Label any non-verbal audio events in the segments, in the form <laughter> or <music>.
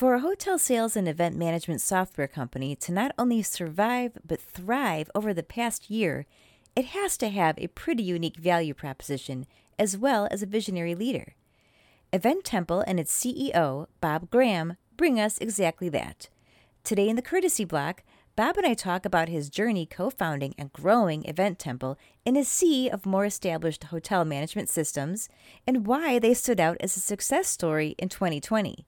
For a hotel sales and event management software company to not only survive but thrive over the past year, it has to have a pretty unique value proposition as well as a visionary leader. Event Temple and its CEO, Bob Graham, bring us exactly that. Today in the Courtesy Block, Bob and I talk about his journey co founding and growing Event Temple in a sea of more established hotel management systems and why they stood out as a success story in 2020.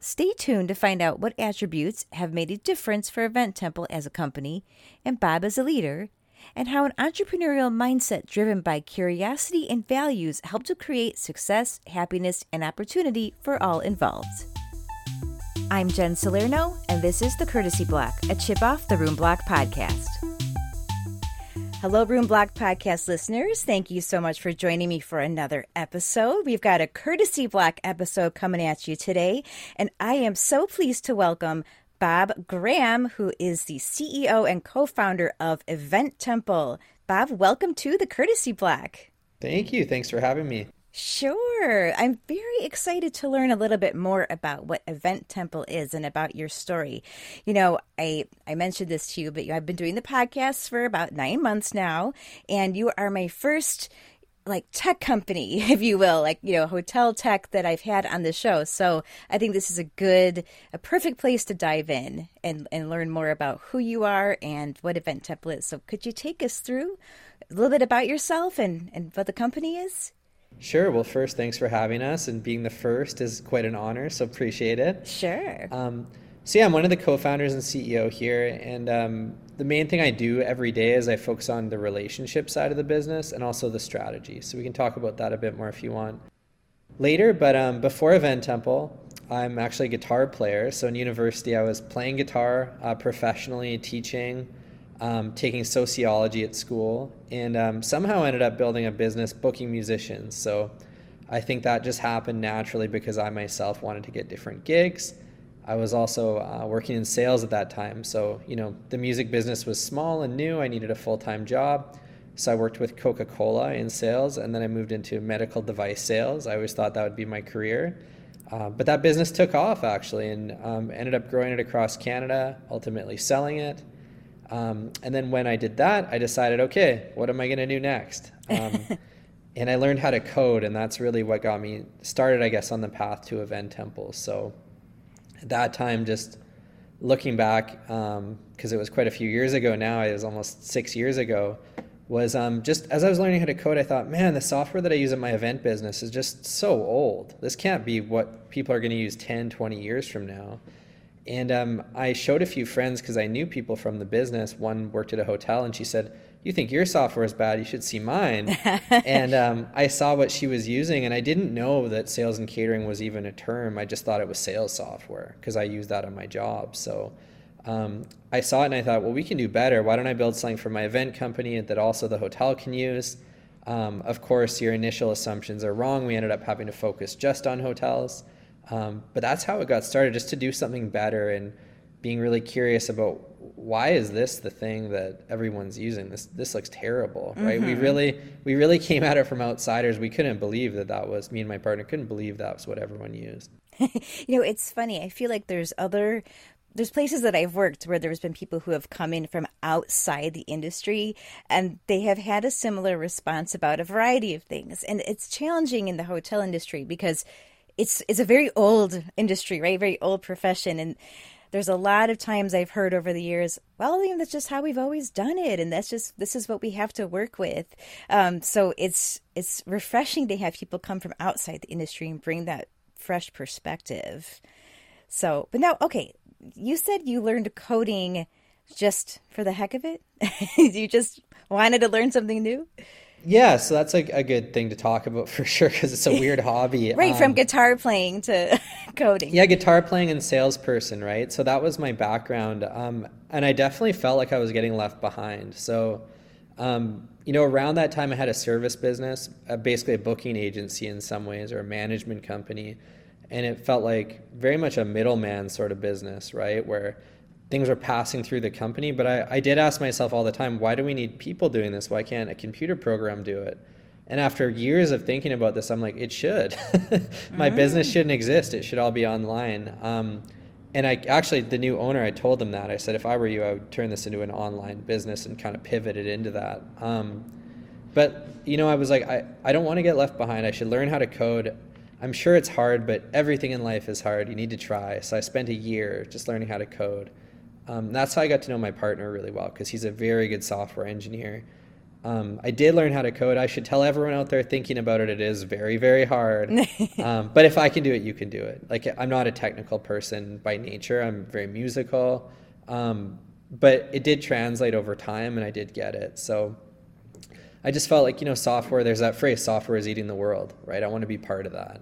Stay tuned to find out what attributes have made a difference for Event Temple as a company and Bob as a leader, and how an entrepreneurial mindset driven by curiosity and values helped to create success, happiness, and opportunity for all involved. I'm Jen Salerno, and this is the Courtesy Block, a chip off the Room Block podcast. Hello, Room Block podcast listeners. Thank you so much for joining me for another episode. We've got a courtesy block episode coming at you today, and I am so pleased to welcome Bob Graham, who is the CEO and co founder of Event Temple. Bob, welcome to the courtesy block. Thank you. Thanks for having me. Sure. I'm very excited to learn a little bit more about what Event Temple is and about your story. You know, I I mentioned this to you, but I've been doing the podcast for about 9 months now, and you are my first like tech company, <laughs> if you will, like, you know, hotel tech that I've had on the show. So I think this is a good, a perfect place to dive in and, and learn more about who you are and what Event Temple is. So could you take us through a little bit about yourself and, and what the company is? Sure. Well, first, thanks for having us, and being the first is quite an honor, so appreciate it. Sure. Um, so, yeah, I'm one of the co founders and CEO here, and um, the main thing I do every day is I focus on the relationship side of the business and also the strategy. So, we can talk about that a bit more if you want later. But um, before Event Temple, I'm actually a guitar player. So, in university, I was playing guitar uh, professionally, teaching um, taking sociology at school, and um, somehow ended up building a business booking musicians. So I think that just happened naturally because I myself wanted to get different gigs. I was also uh, working in sales at that time. So, you know, the music business was small and new. I needed a full time job. So I worked with Coca Cola in sales, and then I moved into medical device sales. I always thought that would be my career. Uh, but that business took off actually and um, ended up growing it across Canada, ultimately selling it. Um, and then when I did that, I decided, okay, what am I going to do next? Um, <laughs> and I learned how to code, and that's really what got me started, I guess, on the path to Event temples. So at that time, just looking back, because um, it was quite a few years ago now, it was almost six years ago, was um, just as I was learning how to code, I thought, man, the software that I use in my event business is just so old. This can't be what people are going to use 10, 20 years from now. And um, I showed a few friends because I knew people from the business. One worked at a hotel, and she said, "You think your software is bad? You should see mine." <laughs> and um, I saw what she was using, and I didn't know that sales and catering was even a term. I just thought it was sales software because I use that on my job. So um, I saw it, and I thought, "Well, we can do better. Why don't I build something for my event company that also the hotel can use?" Um, of course, your initial assumptions are wrong. We ended up having to focus just on hotels. Um, but that's how it got started, just to do something better and being really curious about why is this the thing that everyone's using? This this looks terrible right? Mm-hmm. we really we really came at it from outsiders. We couldn't believe that that was me and my partner couldn't believe that was what everyone used. <laughs> You know it's funny. I feel like there's other there's places that I've worked where there's been people who have come in from outside the industry and they have had a similar response about a variety of things. And it's challenging in the hotel industry because it's it's a very old industry, right? Very old profession, and there's a lot of times I've heard over the years, well, you know, that's just how we've always done it, and that's just this is what we have to work with. Um, so it's it's refreshing to have people come from outside the industry and bring that fresh perspective. So, but now, okay, you said you learned coding just for the heck of it. <laughs> you just wanted to learn something new. Yeah, so that's like a good thing to talk about <laughs> for sure because it's a <laughs> weird hobby. right, um, from guitar playing to <laughs> coding. Yeah, guitar playing and salesperson, right? So that was my background. Um, and I definitely felt like I was getting left behind. So, um, you know, around that time, I had a service business, uh, basically a booking agency in some ways, or a management company. And it felt like very much a middleman sort of business, right? Where things were passing through the company. But I, I did ask myself all the time, why do we need people doing this? Why can't a computer program do it? And after years of thinking about this, I'm like, it should. <laughs> My mm. business shouldn't exist. It should all be online. Um, and I actually, the new owner, I told them that. I said, if I were you, I would turn this into an online business and kind of pivot it into that. Um, but, you know, I was like, I, I don't want to get left behind. I should learn how to code. I'm sure it's hard, but everything in life is hard. You need to try. So I spent a year just learning how to code. Um, that's how I got to know my partner really well because he's a very good software engineer. Um, I did learn how to code. I should tell everyone out there thinking about it, it is very, very hard. <laughs> um, but if I can do it, you can do it. Like, I'm not a technical person by nature, I'm very musical. Um, but it did translate over time and I did get it. So I just felt like, you know, software, there's that phrase, software is eating the world, right? I want to be part of that.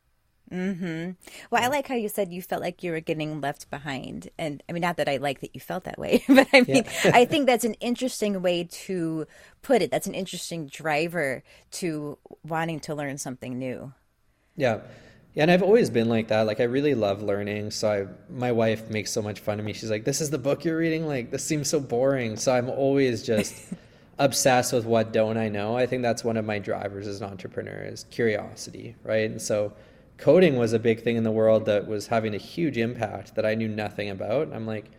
Mm-hmm. Well, I like how you said you felt like you were getting left behind. And I mean, not that I like that you felt that way, <laughs> but I mean, yeah. I think that's an interesting way to put it. That's an interesting driver to wanting to learn something new. Yeah. Yeah, and I've always been like that. Like I really love learning. So I my wife makes so much fun of me. She's like, "This is the book you're reading? Like this seems so boring." So I'm always just <laughs> obsessed with what don't I know. I think that's one of my drivers as an entrepreneur is curiosity, right? And so coding was a big thing in the world that was having a huge impact that I knew nothing about. I'm like,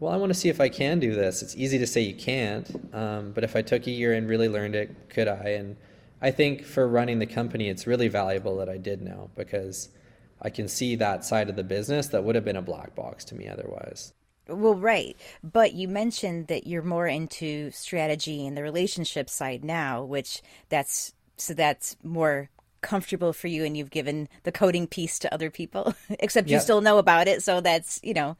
well, I want to see if I can do this. It's easy to say you can't, um, but if I took a year and really learned it, could I? And I think for running the company, it's really valuable that I did know because I can see that side of the business that would have been a black box to me otherwise. Well, right. But you mentioned that you're more into strategy and the relationship side now, which that's so that's more comfortable for you and you've given the coding piece to other people <laughs> except you still know about it so that's you know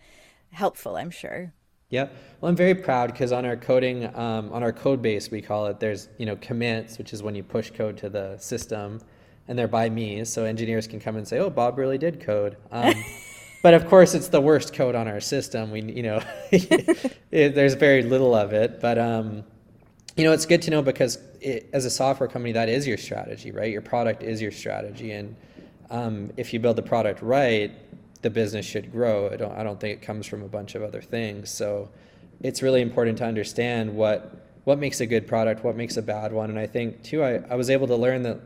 helpful i'm sure. Yeah. Well i'm very proud because on our coding um, on our code base we call it there's you know commits which is when you push code to the system and they're by me so engineers can come and say oh bob really did code. Um, <laughs> but of course it's the worst code on our system. We you know <laughs> there's very little of it but um, you know, it's good to know because it, as a software company, that is your strategy, right? Your product is your strategy, and um, if you build the product right, the business should grow. I don't, I don't think it comes from a bunch of other things. So, it's really important to understand what what makes a good product, what makes a bad one, and I think too, I, I was able to learn that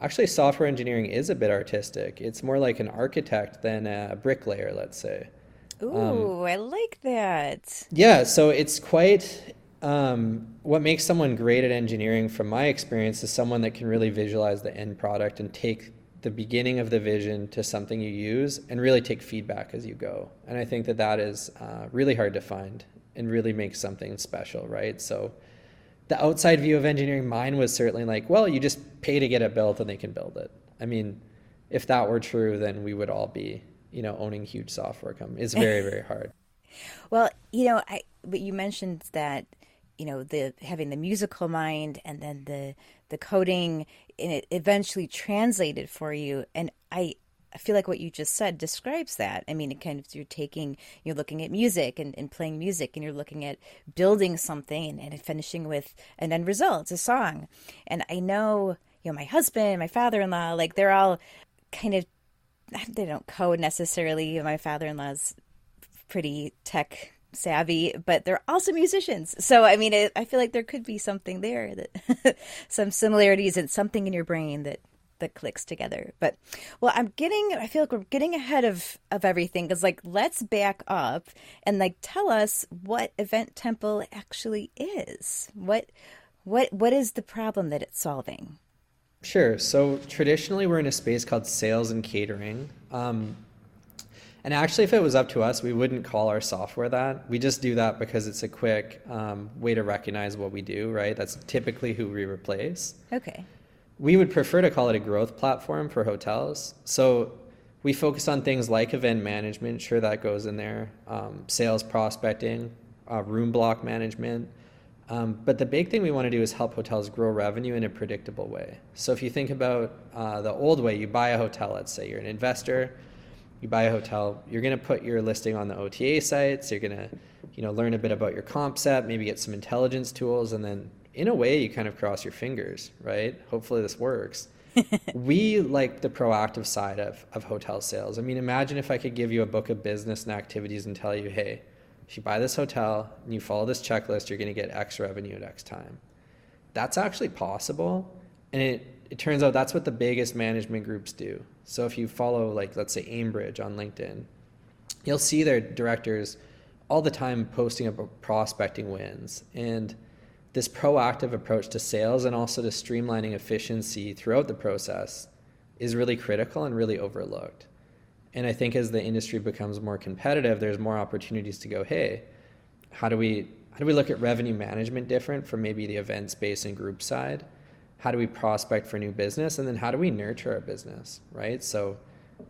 actually software engineering is a bit artistic. It's more like an architect than a bricklayer, let's say. Ooh, um, I like that. Yeah, so it's quite um, what makes someone great at engineering, from my experience, is someone that can really visualize the end product and take the beginning of the vision to something you use and really take feedback as you go. And I think that that is uh, really hard to find and really makes something special, right? So the outside view of engineering, mine was certainly like, well, you just pay to get it built and they can build it. I mean, if that were true, then we would all be, you know, owning huge software companies. It's very, very hard. <laughs> well, you know, I but you mentioned that you know the having the musical mind and then the the coding and it eventually translated for you and i I feel like what you just said describes that. I mean, it kind of you're taking, you're looking at music and, and playing music, and you're looking at building something and, finishing with an end result. A song. And I know, you know, my husband, my father in law, like they're all kind of, they don't code necessarily. My father in law's pretty tech savvy, but they're also musicians. So, I mean, it, I feel like there could be something there that <laughs> some similarities and something in your brain that that clicks together. But well, I'm getting I feel like we're getting ahead of of everything cuz like let's back up and like tell us what Event Temple actually is. What what what is the problem that it's solving? Sure. So traditionally, we're in a space called sales and catering. Um, and actually, if it was up to us, we wouldn't call our software that. We just do that because it's a quick um, way to recognize what we do, right? That's typically who we replace. Okay. We would prefer to call it a growth platform for hotels. So we focus on things like event management, sure that goes in there, um, sales prospecting, uh, room block management. Um, but the big thing we want to do is help hotels grow revenue in a predictable way. So if you think about uh, the old way, you buy a hotel, let's say you're an investor you buy a hotel, you're going to put your listing on the OTA sites. You're going to, you know, learn a bit about your comp set, maybe get some intelligence tools, and then in a way, you kind of cross your fingers, right? Hopefully, this works. <laughs> we like the proactive side of, of hotel sales. I mean, imagine if I could give you a book of business and activities and tell you, hey, if you buy this hotel and you follow this checklist, you're going to get X revenue at X time. That's actually possible. And it, it turns out that's what the biggest management groups do. So if you follow, like, let's say Aimbridge on LinkedIn, you'll see their directors all the time posting about prospecting wins and this proactive approach to sales and also to streamlining efficiency throughout the process is really critical and really overlooked. And I think as the industry becomes more competitive, there's more opportunities to go, hey, how do we how do we look at revenue management different from maybe the event space and group side? How do we prospect for new business? And then how do we nurture our business, right? So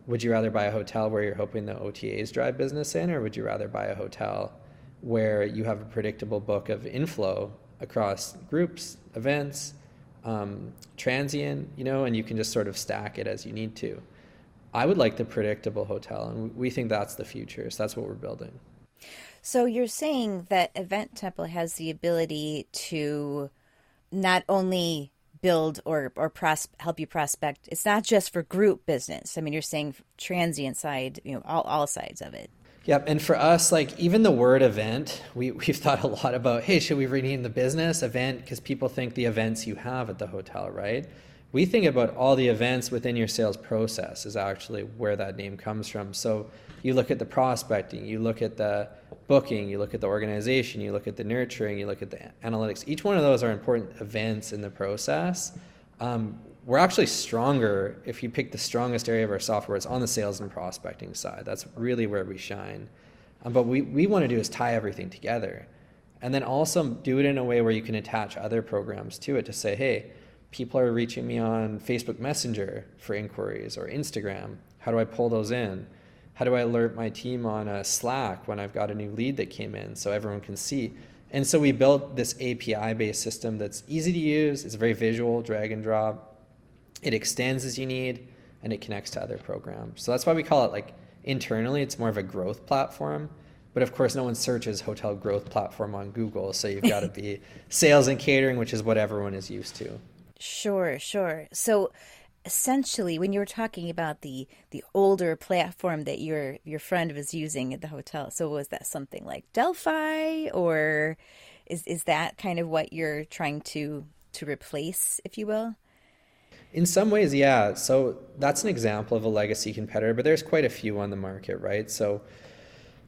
would you rather buy a hotel where you're hoping the OTAs drive business in, or would you rather buy a hotel where you have a predictable book of inflow across groups, events, um, transient, you know, and you can just sort of stack it as you need to. I would like the predictable hotel, and we think that's the future. So that's what we're building. So you're saying that Event Temple has the ability to not only build or or pros- help you prospect. It's not just for group business. I mean, you're saying transient side, you know, all all sides of it. Yep, and for us, like even the word event, we <laughs> we've thought a lot about. Hey, should we rename the business event? Because people think the events you have at the hotel, right? We think about all the events within your sales process is actually where that name comes from. So you look at the prospecting, you look at the booking, you look at the organization, you look at the nurturing, you look at the analytics. Each one of those are important events in the process. Um, we're actually stronger if you pick the strongest area of our software. It's on the sales and prospecting side. That's really where we shine. Um, but we, we want to do is tie everything together and then also do it in a way where you can attach other programs to it to say hey people are reaching me on facebook messenger for inquiries or instagram. How do i pull those in how do i alert my team on a slack when i've got a new lead that came in so everyone can see and so we built this api based system that's easy to use it's very visual drag and drop it extends as you need, and it connects to other programs. So that's why we call it like internally, it's more of a growth platform. But of course, no one searches hotel growth platform on Google. So you've got to <laughs> be sales and catering, which is what everyone is used to. Sure, sure. So essentially when you were talking about the the older platform that your your friend was using at the hotel so was that something like delphi or is is that kind of what you're trying to to replace if you will in some ways, yeah. So that's an example of a legacy competitor, but there's quite a few on the market, right? So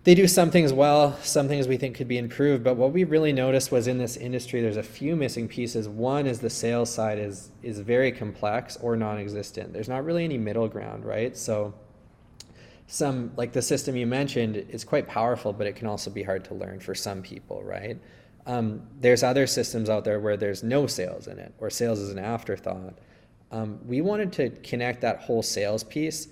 they do some things well, some things we think could be improved. But what we really noticed was in this industry, there's a few missing pieces. One is the sales side is is very complex or non-existent. There's not really any middle ground, right? So some like the system you mentioned is quite powerful, but it can also be hard to learn for some people, right? Um, there's other systems out there where there's no sales in it, or sales is an afterthought um, we wanted to connect that whole sales piece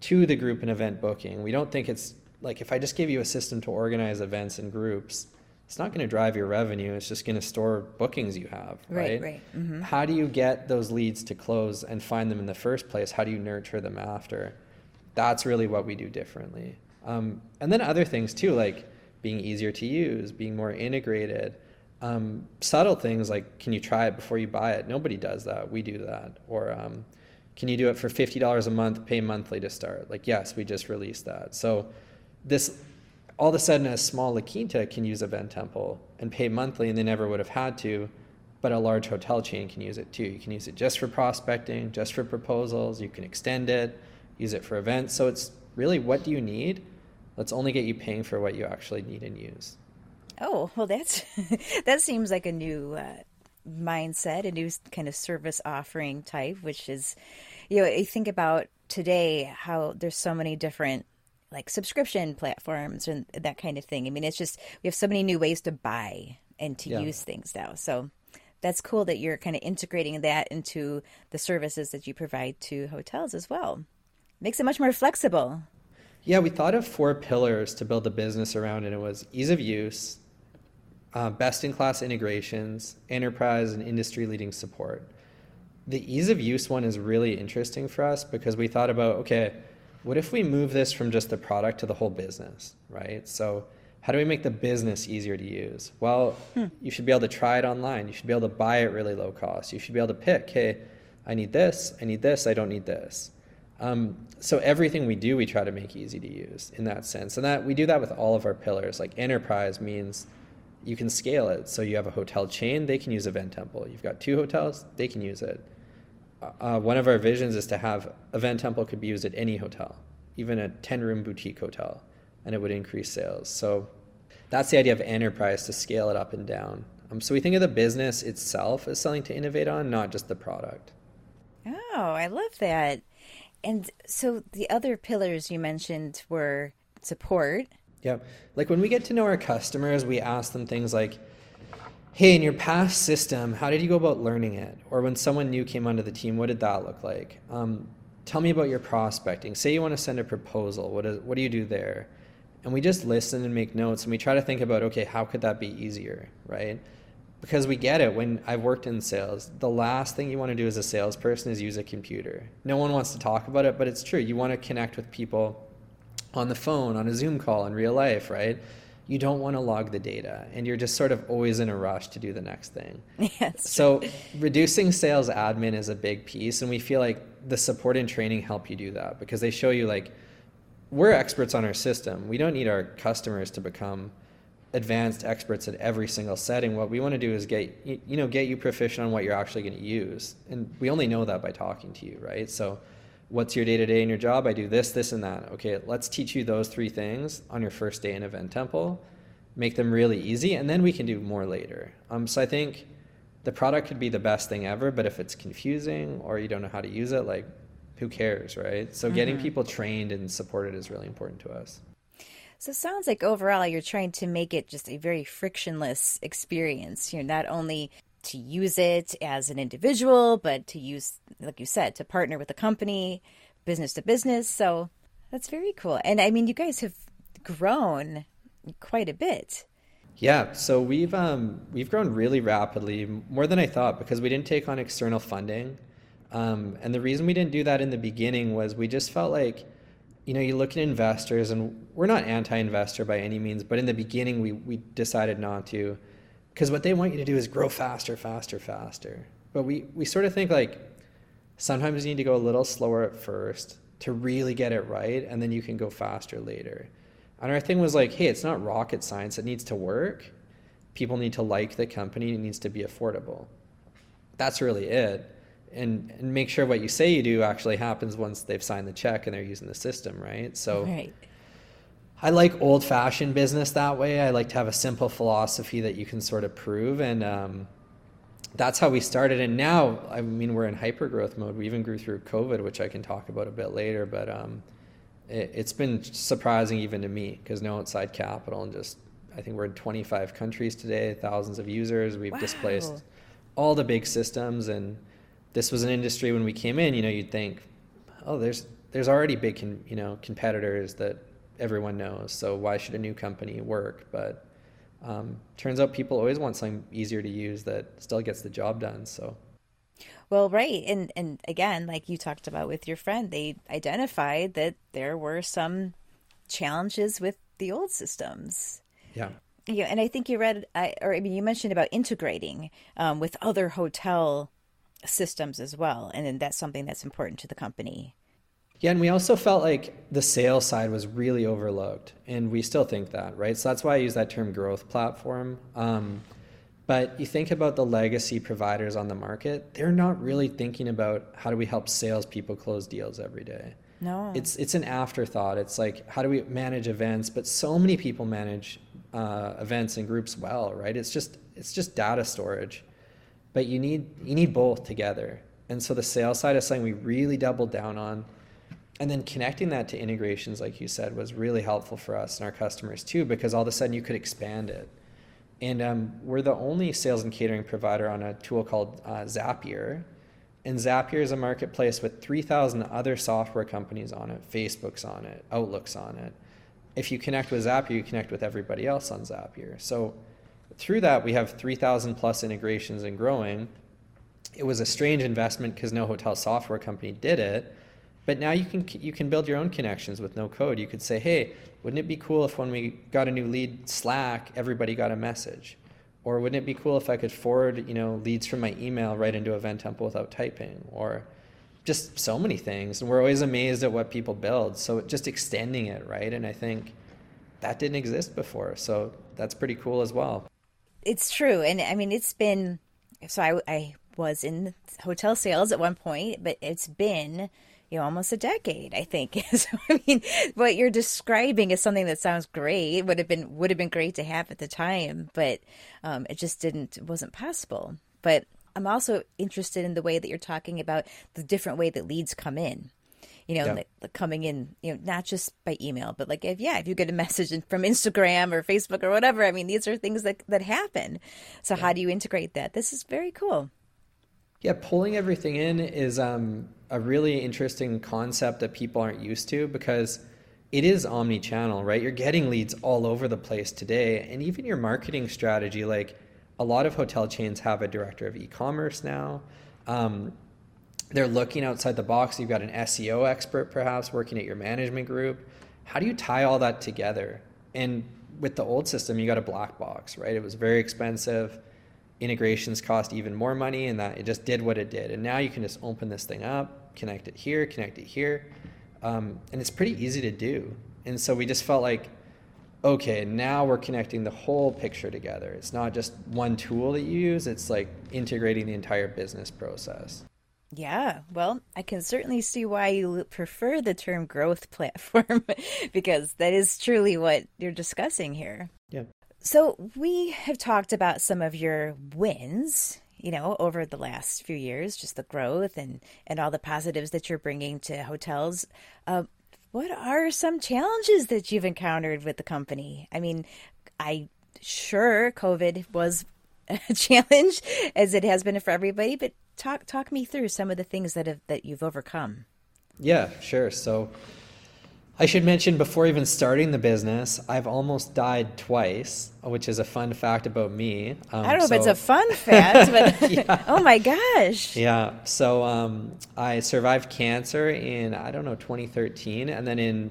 to the group and event booking. We don't think it's like if I just give you a system to organize events and groups, it's not going to drive your revenue. It's just going to store bookings you have, right? Right, right. Mm-hmm. How do you get those leads to close and find them in the first place? How do you nurture them after? That's really what we do differently. Um, and then other things too, like being easier to use, being more integrated, um, subtle things like can you try it before you buy it nobody does that we do that or um, can you do it for $50 a month pay monthly to start like yes we just released that so this all of a sudden a small La Quinta can use a event temple and pay monthly and they never would have had to but a large hotel chain can use it too. You can use it just for prospecting just for proposals. You can extend it use it for events. So it's really what do you need? Let's only get you paying for what you actually need and use. Oh, well, that's <laughs> that seems like a new uh, mindset, a new kind of service offering type, which is, you know, I think about today how there's so many different like subscription platforms and that kind of thing. I mean, it's just we have so many new ways to buy and to yeah. use things now. So that's cool that you're kind of integrating that into the services that you provide to hotels as well. Makes it much more flexible. Yeah, we thought of four pillars to build the business around, and it was ease of use, uh, best in class integrations, enterprise and industry leading support. The ease of use one is really interesting for us because we thought about okay, what if we move this from just the product to the whole business, right? So, how do we make the business easier to use? Well, hmm. you should be able to try it online. You should be able to buy it really low cost. You should be able to pick, hey, I need this, I need this, I don't need this. Um, so everything we do, we try to make easy to use in that sense, and that we do that with all of our pillars. Like enterprise means you can scale it. So you have a hotel chain, they can use Event Temple. You've got two hotels, they can use it. Uh, one of our visions is to have Event Temple could be used at any hotel, even a 10 room boutique hotel. and it would increase sales. So that's the idea of enterprise to scale it up and down. Um, so we think of the business itself as something to innovate on, not just the product. Oh, I love that. And so the other pillars you mentioned were support. Yeah. Like when we get to know our customers, we ask them things like, hey, in your past system, how did you go about learning it? Or when someone new came onto the team, what did that look like? Um, tell me about your prospecting. Say you want to send a proposal. What, is, what do you do there? And we just listen and make notes and we try to think about, okay, how could that be easier, right? Because we get it when I've worked in sales, the last thing you want to do as a salesperson is use a computer. No one wants to talk about it, but it's true. You want to connect with people on the phone, on a Zoom call in real life, right? You don't want to log the data and you're just sort of always in a rush to do the next thing. <laughs> Yes. So, reducing sales admin is a big piece and we feel like the support and training help you do that because they show you like we're experts on our system. We don't need our customers to become advanced experts at every single setting. What we want to do is get you know get you proficient on what you're actually going to use, and we only know that by talking to you, right? So, what's your day to day in your job? I do this, this, and that. Okay, let's teach you those three things on your first day in Event Temple, make them really easy, and then we can do more later. Um, so I think the product could be the best thing ever, but if it's confusing or you don't know how to use it, like who cares, right? So, mm-hmm. getting people trained and supported is really important to us. So it sounds like overall you're trying to make it just a very frictionless experience. You know, not only to use it as an individual, but to use, like you said, to partner with a company, business to business. So that's very cool. And I mean, you guys have grown quite a bit. Yeah, so we've um, we've grown really rapidly, more than I thought, because we didn't take on external funding, um, and the reason we didn't do that in the beginning was we just felt like you know, you look at investors, and we're not anti-investor by any means, but in the beginning, we we decided not to, because what they want you to do is grow faster, faster, faster. But we we sort of think like sometimes you need to go a little slower at first to really get it right, and then you can go faster later. And our thing was like, hey, it's not rocket science; it needs to work. People need to like the company; it needs to be affordable. That's really it and, and make sure what you say you do actually happens once they've signed the check and they're using the system, right? So right. I like old fashioned business that way. I like to have a simple philosophy that you can sort of prove. And um, that's how we started. And now, I mean, we're in hyper growth mode. We even grew through COVID, which I can talk about a bit later. But um, it, has been surprising even to me because no outside capital and just, I think we're in 25 countries today, thousands of users. We've wow. displaced all the big systems and this was an industry when we came in, you know, you'd think, oh, there's there's already big, you know, competitors that everyone knows. So why should a new company work? But um, turns out people always want something easier to use that still gets the job done. So. Well, right, and and again, like you talked about with your friend, they identified that there were some challenges with the old systems. Yeah. Yeah, and I think you read, I, or I mean, you mentioned about integrating um, with other hotel systems as well. And then that's something that's important to the company. Yeah, and we also felt like the sales side was really overlooked, and we still think that, right? So that's why I use that term growth platform. Um, but you think about the legacy providers on the market, they're not really thinking about how do we help salespeople close deals every day. No. It's, it's an afterthought. It's like, how do we manage events? But so many people manage uh, events and groups well, right? It's just, it's just data storage but you need you need both together. And so the sales side is something we really doubled down on. And then connecting that to integrations, like you said, was really helpful for us and our customers too, because all of a sudden you could expand it. And um, we're the only sales and catering provider on a tool called uh, Zapier. And Zapier is a marketplace with 3,000 other software companies on it. Facebook's on it, Outlook's on it. If you connect with Zapier, you connect with everybody else on Zapier. So through that, we have 3,000 plus integrations and growing. It was a strange investment because no hotel software company did it. But now you can you can build your own connections with no code. You could say, "Hey, wouldn't it be cool if when we got a new lead Slack, everybody got a message?" Or wouldn't it be cool if I could forward, you know, leads from my email right into Event Temple without typing? Or just so many things. And we're always amazed at what people build. So just extending it, right? And I think that didn't exist before. So that's pretty cool as well. It's true, and I mean it's been. So I I was in hotel sales at one point, but it's been you know, almost a decade, I think. <laughs> so, I mean, what you're describing is something that sounds great. It would have been would have been great to have at the time, but um, it just didn't wasn't possible. But I'm also interested in the way that you're talking about the different way that leads come in. You know, yeah. like, coming in, you know, not just by email, but like if yeah, if you get a message from Instagram or Facebook or whatever, I mean, these are things that that happen. So yeah. how do you integrate that? This is very cool. Yeah, pulling everything in is um, a really interesting concept that people aren't used to because it is omni-channel, right? You're getting leads all over the place today, and even your marketing strategy, like a lot of hotel chains have a director of e-commerce now. Um, they're looking outside the box. You've got an SEO expert perhaps working at your management group. How do you tie all that together? And with the old system, you got a black box, right? It was very expensive. Integrations cost even more money, and that it just did what it did. And now you can just open this thing up, connect it here, connect it here, um, and it's pretty easy to do. And so we just felt like okay, now we're connecting the whole picture together. It's not just one tool that you use, it's like integrating the entire business process. Yeah, well, I can certainly see why you prefer the term growth <laughs> platform because that is truly what you're discussing here. Yeah. So, we have talked about some of your wins, you know, over the last few years, just the growth and and all the positives that you're bringing to hotels. Uh, what are some challenges that you've encountered with the company? I mean, I sure COVID was a <laughs> challenge as it has been for everybody, but talk talk me through some of the things that have that you've overcome. Yeah, sure. So I should mention before even starting the business, I've almost died twice, which is a fun fact about me. Um, I don't know so... if it's a fun fact, <laughs> but yeah. <laughs> oh my gosh. Yeah. So um, I survived cancer in, I don't know, 2013. And then in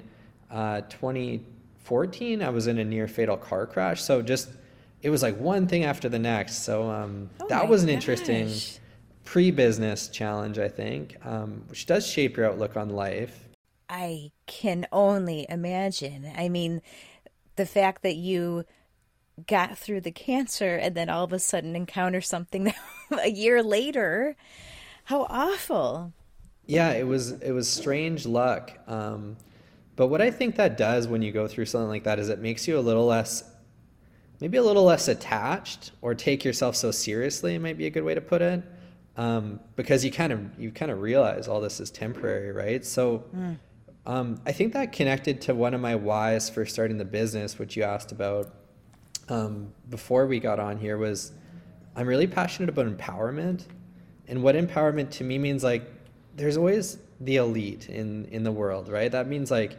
uh, 2014, I was in a near fatal car crash. So just, it was like one thing after the next. So um, oh that was an gosh. interesting pre business challenge, I think, um, which does shape your outlook on life. I can only imagine. I mean, the fact that you got through the cancer and then all of a sudden encounter something <laughs> a year later, how awful. Yeah, it was it was strange luck. Um, but what I think that does when you go through something like that is it makes you a little less maybe a little less attached or take yourself so seriously it might be a good way to put it um, because you kind of you kind of realize all this is temporary right so mm. Um, I think that connected to one of my whys for starting the business, which you asked about um, before we got on here, was I'm really passionate about empowerment. And what empowerment to me means like there's always the elite in, in the world, right? That means like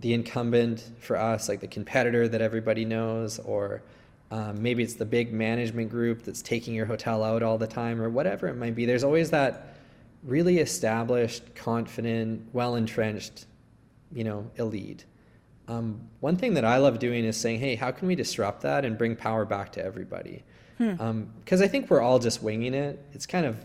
the incumbent for us, like the competitor that everybody knows, or um, maybe it's the big management group that's taking your hotel out all the time, or whatever it might be. There's always that really established, confident, well entrenched you know, elite. Um, one thing that I love doing is saying, hey, how can we disrupt that and bring power back to everybody? Because hmm. um, I think we're all just winging it. It's kind of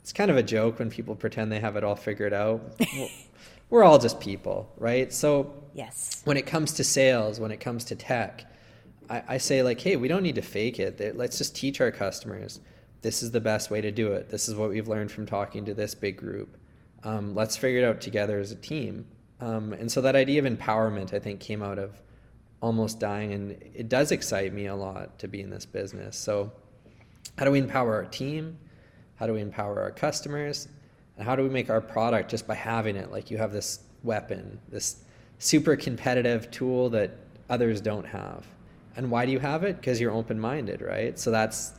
it's kind of a joke when people pretend they have it all figured out. <laughs> we're all just people, right? So yes, when it comes to sales, when it comes to tech, I, I say like, hey, we don't need to fake it. Let's just teach our customers. This is the best way to do it. This is what we've learned from talking to this big group. Um, let's figure it out together as a team. Um, and so that idea of empowerment, I think, came out of almost dying. And it does excite me a lot to be in this business. So, how do we empower our team? How do we empower our customers? And how do we make our product just by having it? Like you have this weapon, this super competitive tool that others don't have. And why do you have it? Because you're open minded, right? So, that's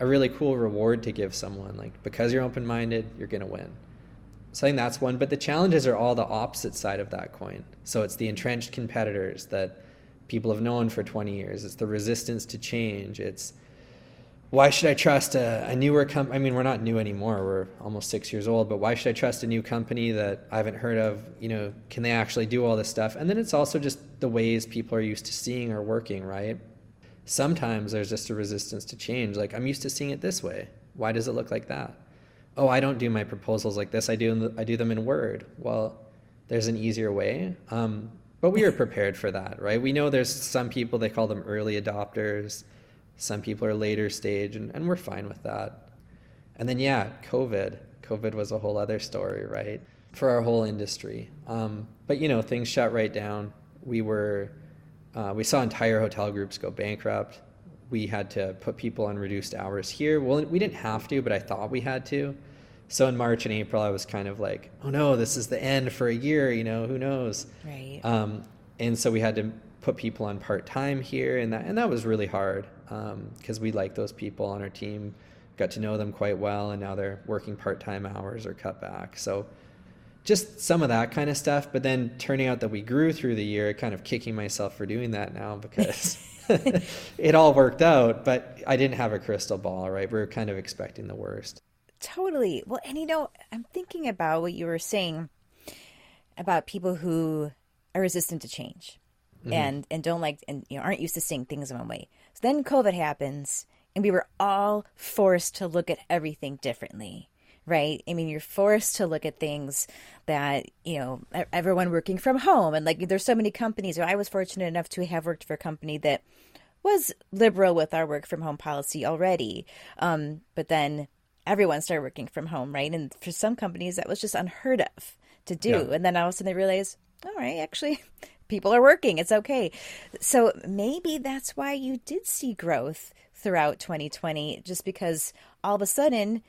a really cool reward to give someone. Like, because you're open minded, you're going to win. So I think that's one. But the challenges are all the opposite side of that coin. So it's the entrenched competitors that people have known for 20 years. It's the resistance to change. It's why should I trust a, a newer company? I mean, we're not new anymore. We're almost six years old. But why should I trust a new company that I haven't heard of? You know, can they actually do all this stuff? And then it's also just the ways people are used to seeing or working, right? Sometimes there's just a resistance to change. Like I'm used to seeing it this way. Why does it look like that? Oh, I don't do my proposals like this. I do I do them in Word. Well, there's an easier way. Um, but we are <laughs> prepared for that, right? We know there's some people they call them early adopters. Some people are later stage, and, and we're fine with that. And then yeah, COVID. COVID was a whole other story, right? for our whole industry. Um, but you know, things shut right down. We were uh, we saw entire hotel groups go bankrupt. We had to put people on reduced hours here. Well, we didn't have to, but I thought we had to. So in March and April, I was kind of like, oh no, this is the end for a year. You know, who knows? Right. Um, and so we had to put people on part time here, and that and that was really hard because um, we like those people on our team, got to know them quite well, and now they're working part time hours or cut back. So just some of that kind of stuff. But then turning out that we grew through the year, kind of kicking myself for doing that now <laughs> because <laughs> it all worked out. But I didn't have a crystal ball, right? We were kind of expecting the worst. Totally. Well, and you know, I'm thinking about what you were saying about people who are resistant to change mm-hmm. and and don't like and you know aren't used to seeing things in one way. So then COVID happens and we were all forced to look at everything differently right? I mean, you're forced to look at things that, you know, everyone working from home. And like, there's so many companies. Or I was fortunate enough to have worked for a company that was liberal with our work from home policy already. Um, but then everyone started working from home, right? And for some companies, that was just unheard of to do. Yeah. And then all of a sudden they realize, all right, actually, <laughs> people are working. It's okay. So maybe that's why you did see growth throughout 2020, just because all of a sudden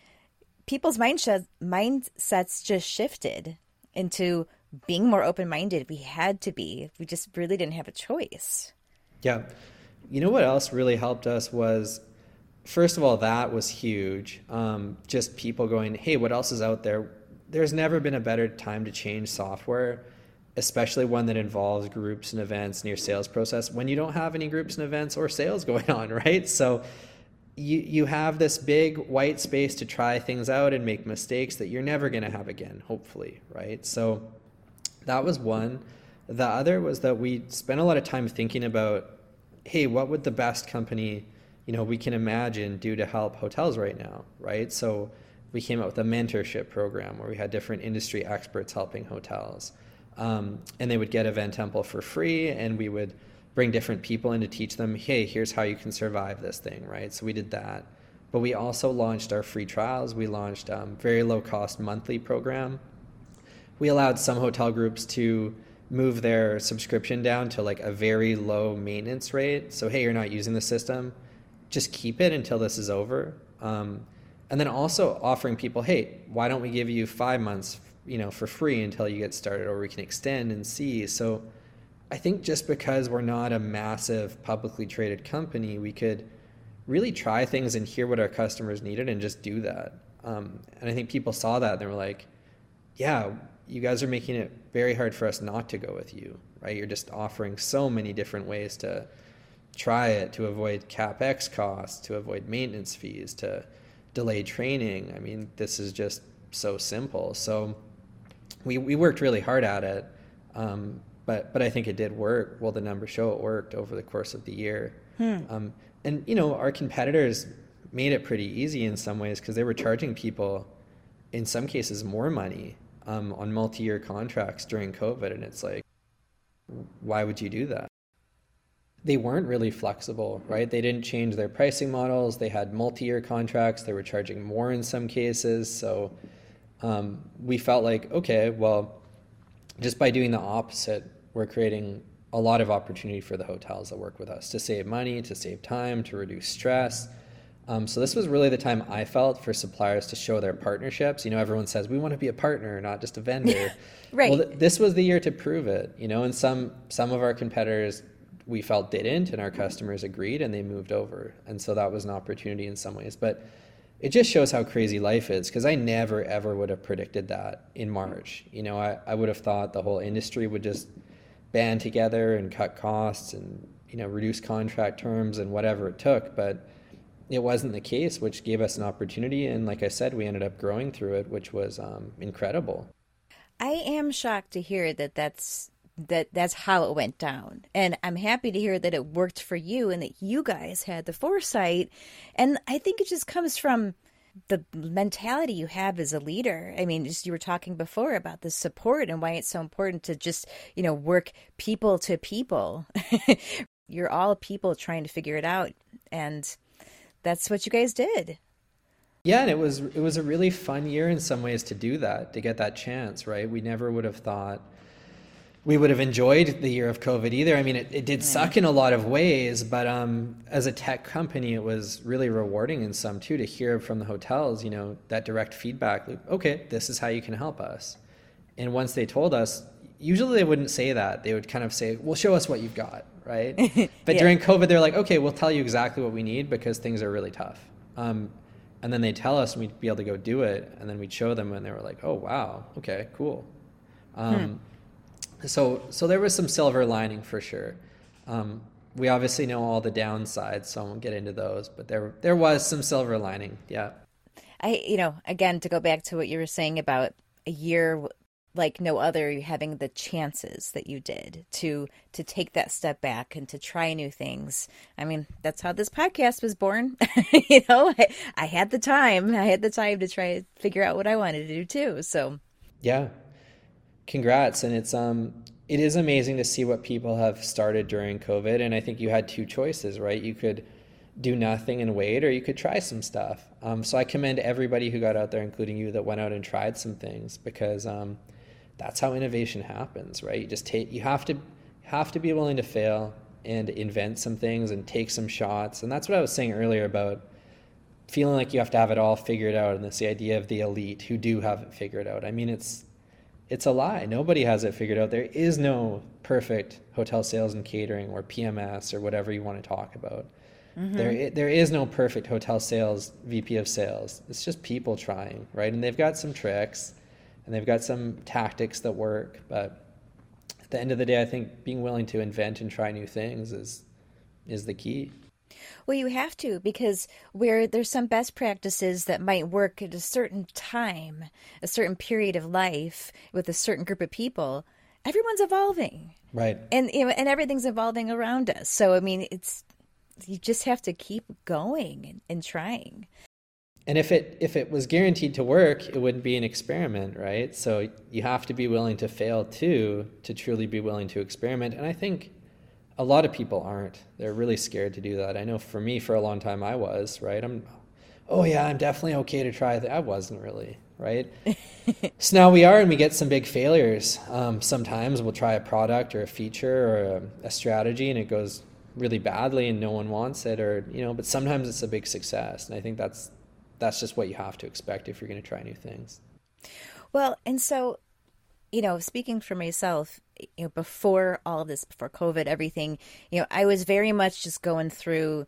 people's mindset, mindsets just shifted into being more open minded. We had to be. We just really didn't have a choice. Yeah. You know what else really helped us was, first of all, that was huge. Um, just people going, hey, what else is out there? There's never been a better time to change software, especially one that involves groups and events in your sales process when you don't have any groups and events or sales <laughs> going on, right? So you you have this big white space to try things out and make mistakes that you're never going to have again hopefully right? So that was one. The other was that we spent a lot of time thinking about hey what would the best company you know we can imagine do to help hotels right now right? So we came up with a mentorship program where we had different industry experts helping hotels. Um, and they would get event temple for free and we would bring different people in to teach them, hey, here's how you can survive this thing, right? So we did that. But we also launched our free trials. We launched um, very low cost monthly program. We allowed some hotel groups to move their subscription down to like a very low maintenance rate. So hey, you're not using the system, just keep it until this is over. Um, and then also offering people, hey, why don't we give you five months, you know, for free until you get started, or we can extend and see. So I think just because we're not a massive publicly traded company, we could really try things and hear what our customers needed and just do that. Um, and I think people saw that and they were like, yeah, you guys are making it very hard for us not to go with you, right? You're just offering so many different ways to try it, to avoid capex costs, to avoid maintenance fees, to delay training. I mean, this is just so simple. So we, we worked really hard at it. Um, but but I think it did work. Well, the numbers show it worked over the course of the year. Hmm. Um, and you know, our competitors made it pretty easy in some ways because they were charging people, in some cases, more money um, on multi-year contracts during COVID, and it's like, why would you do that? They weren't really flexible, right? They didn't change their pricing models. They had multi-year contracts. They were charging more in some cases. So um, we felt like, okay, well, just by doing the opposite, we're creating a lot of opportunity for the hotels that work with us to save money, to save time, to reduce stress. Um, so this was really the time I felt for suppliers to show their partnerships. You know, everyone says we want to be a partner, not just a vendor. <laughs> right. Well, th- this was the year to prove it. You know, and some some of our competitors we felt didn't, and our customers agreed, and they moved over. And so that was an opportunity in some ways. But it just shows how crazy life is because I never ever would have predicted that in March. You know, I, I would have thought the whole industry would just band together and cut costs and you know reduce contract terms and whatever it took but it wasn't the case which gave us an opportunity. And like i said we ended up growing through it which was um, incredible. I am shocked to hear that that's that that's how it went down. And i'm happy to hear that it worked for you and that you guys had the foresight. And i think it just comes from the mentality you have as a leader. I mean, just you were talking before about the support and why it's so important to just, you know, work people to people. <laughs> You're all people trying to figure it out. And that's what you guys did. Yeah, and it was it was a really fun year in some ways to do that, to get that chance, right? We never would have thought we would have enjoyed the year of COVID either. I mean, it, it did suck in a lot of ways, but um, as a tech company, it was really rewarding in some too to hear from the hotels, you know, that direct feedback. Like, okay, this is how you can help us. And once they told us, usually they wouldn't say that. They would kind of say, well, show us what you've got, right? <laughs> But yeah. during COVID, they're like, okay, we'll tell you exactly what we need because things are really tough. Um, and then they tell us and we'd be able to go do it. And then we'd show them and they were like, oh, wow, okay, cool. Um, hmm so so there was some silver lining for sure. Um, we obviously know all the downsides, so I won't get into those. But there there was some silver lining. Yeah. I you know again to go back to what you were saying about a year like no other having the chances that you did to to take that step back and to try new things i mean that's how this podcast was born <laughs> you know I, I, had the time i had the time to try to figure out what i wanted to do too so yeah congrats. And it's um it is amazing to see what people have started during covid. And i think you had two choices right? You could do nothing and wait or you could try some stuff. Um, so i commend everybody who got out there including you that went out and tried some things because um, that's how innovation happens right? You just take you have to have to be willing to fail and invent some things and take some shots. And that's what i was saying earlier about feeling like you have to have it all figured out. And this the idea of the elite who do have it figured out. I mean it's it's a lie. Nobody has it figured out. There is no perfect hotel sales and catering or PMS or whatever you want to talk about. Mm-hmm. There, there is no perfect hotel sales VP of sales. It's just people trying, right? And they've got some tricks and they've got some tactics that work. But at the end of the day, I think being willing to invent and try new things is is the key. Well, you have to because where there's some best practices that might work at a certain time, a certain period of life with a certain group of people, everyone's evolving. Right. And you know, and everything's evolving around us. So I mean, it's you just have to keep going and, and trying. And if it if it was guaranteed to work, it wouldn't be an experiment, right? So you have to be willing to fail too to truly be willing to experiment. And I think a lot of people aren't. They're really scared to do that. I know for me, for a long time, I was, right? I'm, oh yeah, I'm definitely okay to try that. I wasn't really, right? <laughs> so now we are, and we get some big failures. Um, sometimes we'll try a product or a feature or a, a strategy, and it goes really badly, and no one wants it, or you know. But sometimes it's a big success, and I think that's that's just what you have to expect if you're going to try new things. Well, and so you know, speaking for myself, you know, before all of this, before COVID, everything, you know, I was very much just going through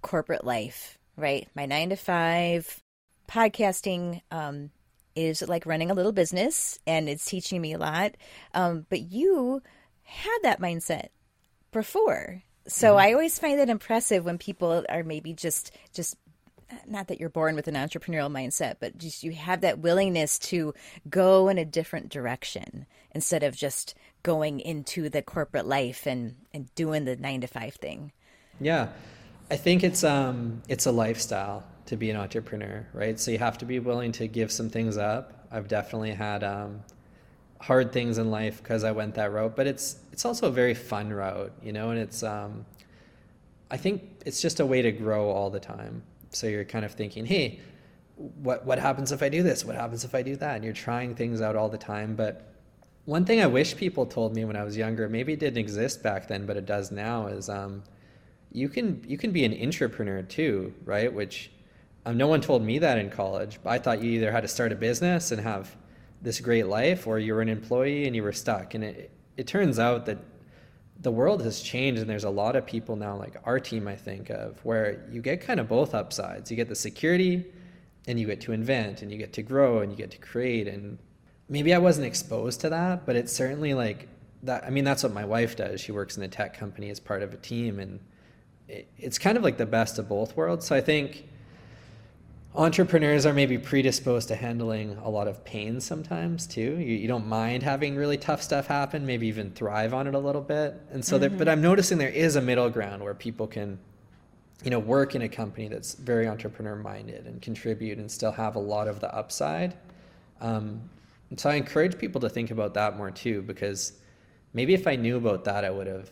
corporate life, right? My nine to five podcasting um, is like running a little business and it's teaching me a lot. Um, but you had that mindset before. So mm-hmm. I always find it impressive when people are maybe just just not that you're born with an entrepreneurial mindset, but just you have that willingness to go in a different direction instead of just going into the corporate life and, and doing the nine to five thing. Yeah. I think it's um it's a lifestyle to be an entrepreneur, right? So you have to be willing to give some things up. I've definitely had um, hard things in life because I went that route, but it's it's also a very fun route, you know, and it's um I think it's just a way to grow all the time. So you're kind of thinking, hey, what what happens if I do this? What happens if I do that? And you're trying things out all the time. But one thing I wish people told me when I was younger, maybe it didn't exist back then, but it does now, is um, you can you can be an entrepreneur too, right? Which um, no one told me that in college. I thought you either had to start a business and have this great life, or you were an employee and you were stuck. And it it turns out that the world has changed and there's a lot of people now like our team i think of where you get kind of both upsides. You get the security and you get to invent and you get to grow and you get to create. And maybe i wasn't exposed to that but it's certainly like that i mean that's what my wife does. She works in a tech company as part of a team and it, it's kind of like the best of both worlds. So i think entrepreneurs are maybe predisposed to handling a lot of pain sometimes too. You, you don't mind having really tough stuff happen, maybe even thrive on it a little bit. And so, mm-hmm. there, but I'm noticing there is a middle ground where people can, you know, work in a company that's very entrepreneur minded and contribute and still have a lot of the upside. Um, and so I encourage people to think about that more too, because maybe if I knew about that, I would have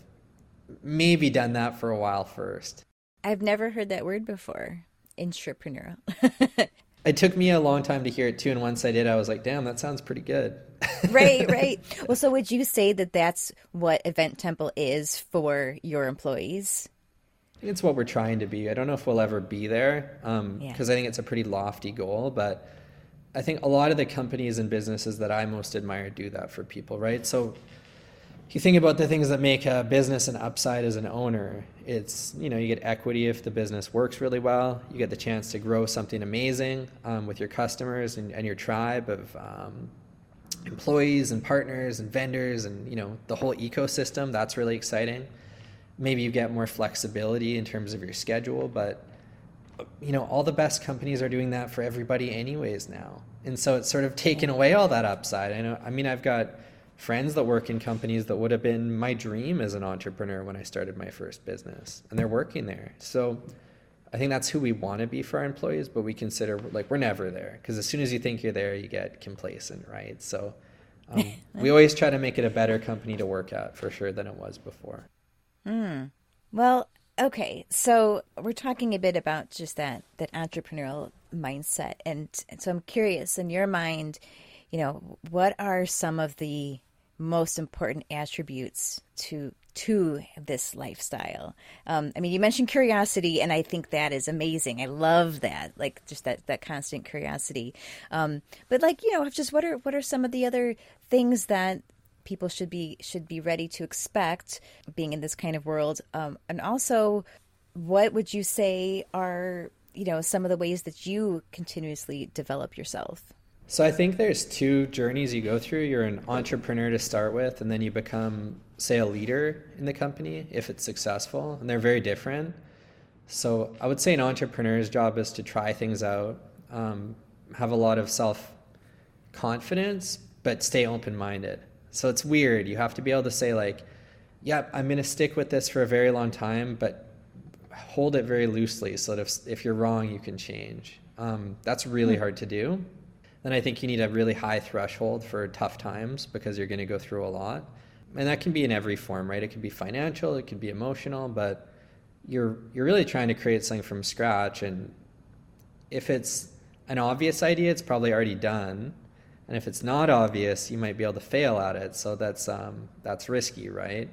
maybe done that for a while first. I've never heard that word before entrepreneurial. <laughs> it took me a long time to hear it too. And once I did, I was like, damn, that sounds pretty good. <laughs> right, right. Well, so would you say that that's what Event Temple is for your employees? It's what we're trying to be. I don't know if we'll ever be there because um, yeah. I think it's a pretty lofty goal, but I think a lot of the companies and businesses that I most admire do that for people, right? So you think about the things that make a business an upside as an owner it's you know you get equity if the business works really well. You get the chance to grow something amazing um, with your customers and, and your tribe of um, employees and partners and vendors and you know the whole ecosystem. That's really exciting. Maybe you get more flexibility in terms of your schedule but you know all the best companies are doing that for everybody anyways now. And so it's sort of taken away all that upside. I know i mean i've got friends that work in companies that would have been my dream as an entrepreneur when I started my first business, and they're working there. So I think that's who we want to be for our employees, but we consider like we're never there because as soon as you think you're there, you get complacent, right? So um, <laughs> we always try to make it a better company to work at for sure than it was before. Mm. Well, okay, so we're talking a bit about just that that entrepreneurial mindset, and, and so I'm curious in your mind, you know, what are some of the most important attributes to to this lifestyle. Um, I mean, you mentioned curiosity, and I think that is amazing. I love that, like just that that constant curiosity. Um, but like you know, just what are what are some of the other things that people should be should be ready to expect being in this kind of world, um, and also what would you say are you know some of the ways that you continuously develop yourself? So I think there's two journeys you go through. You're an entrepreneur to start with, and then you become, say, a leader in the company if it's successful, and they're very different. So I would say an entrepreneur's job is to try things out, um, have a lot of self confidence, but stay open minded. So it's weird. You have to be able to say, like, yep, yeah, I'm going to stick with this for a very long time, but hold it very loosely so that if, if you're wrong, you can change. Um, that's really hmm. hard to do then I think you need a really high threshold for tough times because you're going to go through a lot. And that can be in every form, right? It can be financial, it can be emotional, but you're you're really trying to create something from scratch and if it's an obvious idea, it's probably already done. And if it's not obvious, you might be able to fail at it. So that's um, that's risky, right?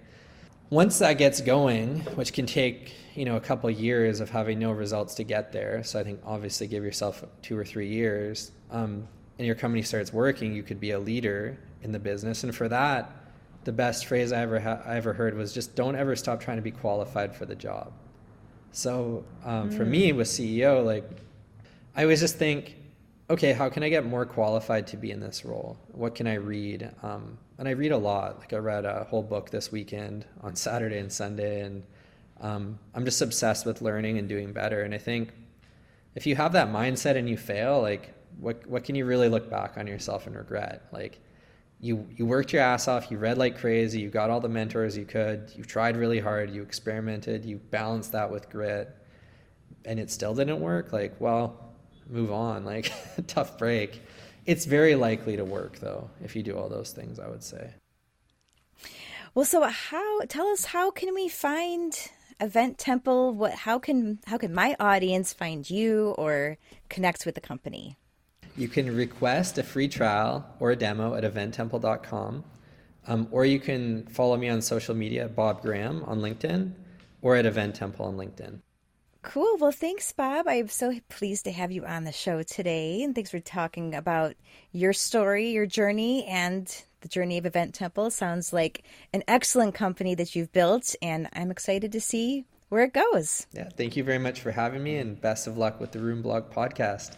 Once that gets going, which can take you know a couple years of having no results to get there, so I think obviously give yourself two or three years. Um, and your company starts working, you could be a leader in the business. And for that, the best phrase I ever ha- I ever heard was just don't ever stop trying to be qualified for the job. So um, mm. for me, with CEO, like I always just think, okay, how can I get more qualified to be in this role? What can I read? Um, and I read a lot. Like I read a whole book this weekend on Saturday and Sunday, and um, I'm just obsessed with learning and doing better. And I think if you have that mindset and you fail, like what what can you really look back on yourself and regret? Like you you worked your ass off, you read like crazy, you got all the mentors you could, you tried really hard, you experimented, you balanced that with grit, and it still didn't work. Like, well, move on. <laughs> Like tough break. It's very likely to work though if you do all those things, I would say. Well, so how tell us how can we find Event Temple? What how can how can my audience find you or connect with the company? You can request a free trial or a demo at eventtemple.com, um, or you can follow me on social media, Bob Graham on LinkedIn, or at Event Temple on LinkedIn. Cool. Well, thanks, Bob. I'm so pleased to have you on the show today. And thanks for talking about your story, your journey, and the journey of Event Temple. Sounds like an excellent company that you've built, and I'm excited to see where it goes. Yeah. Thank you very much for having me, and best of luck with the Room Block podcast.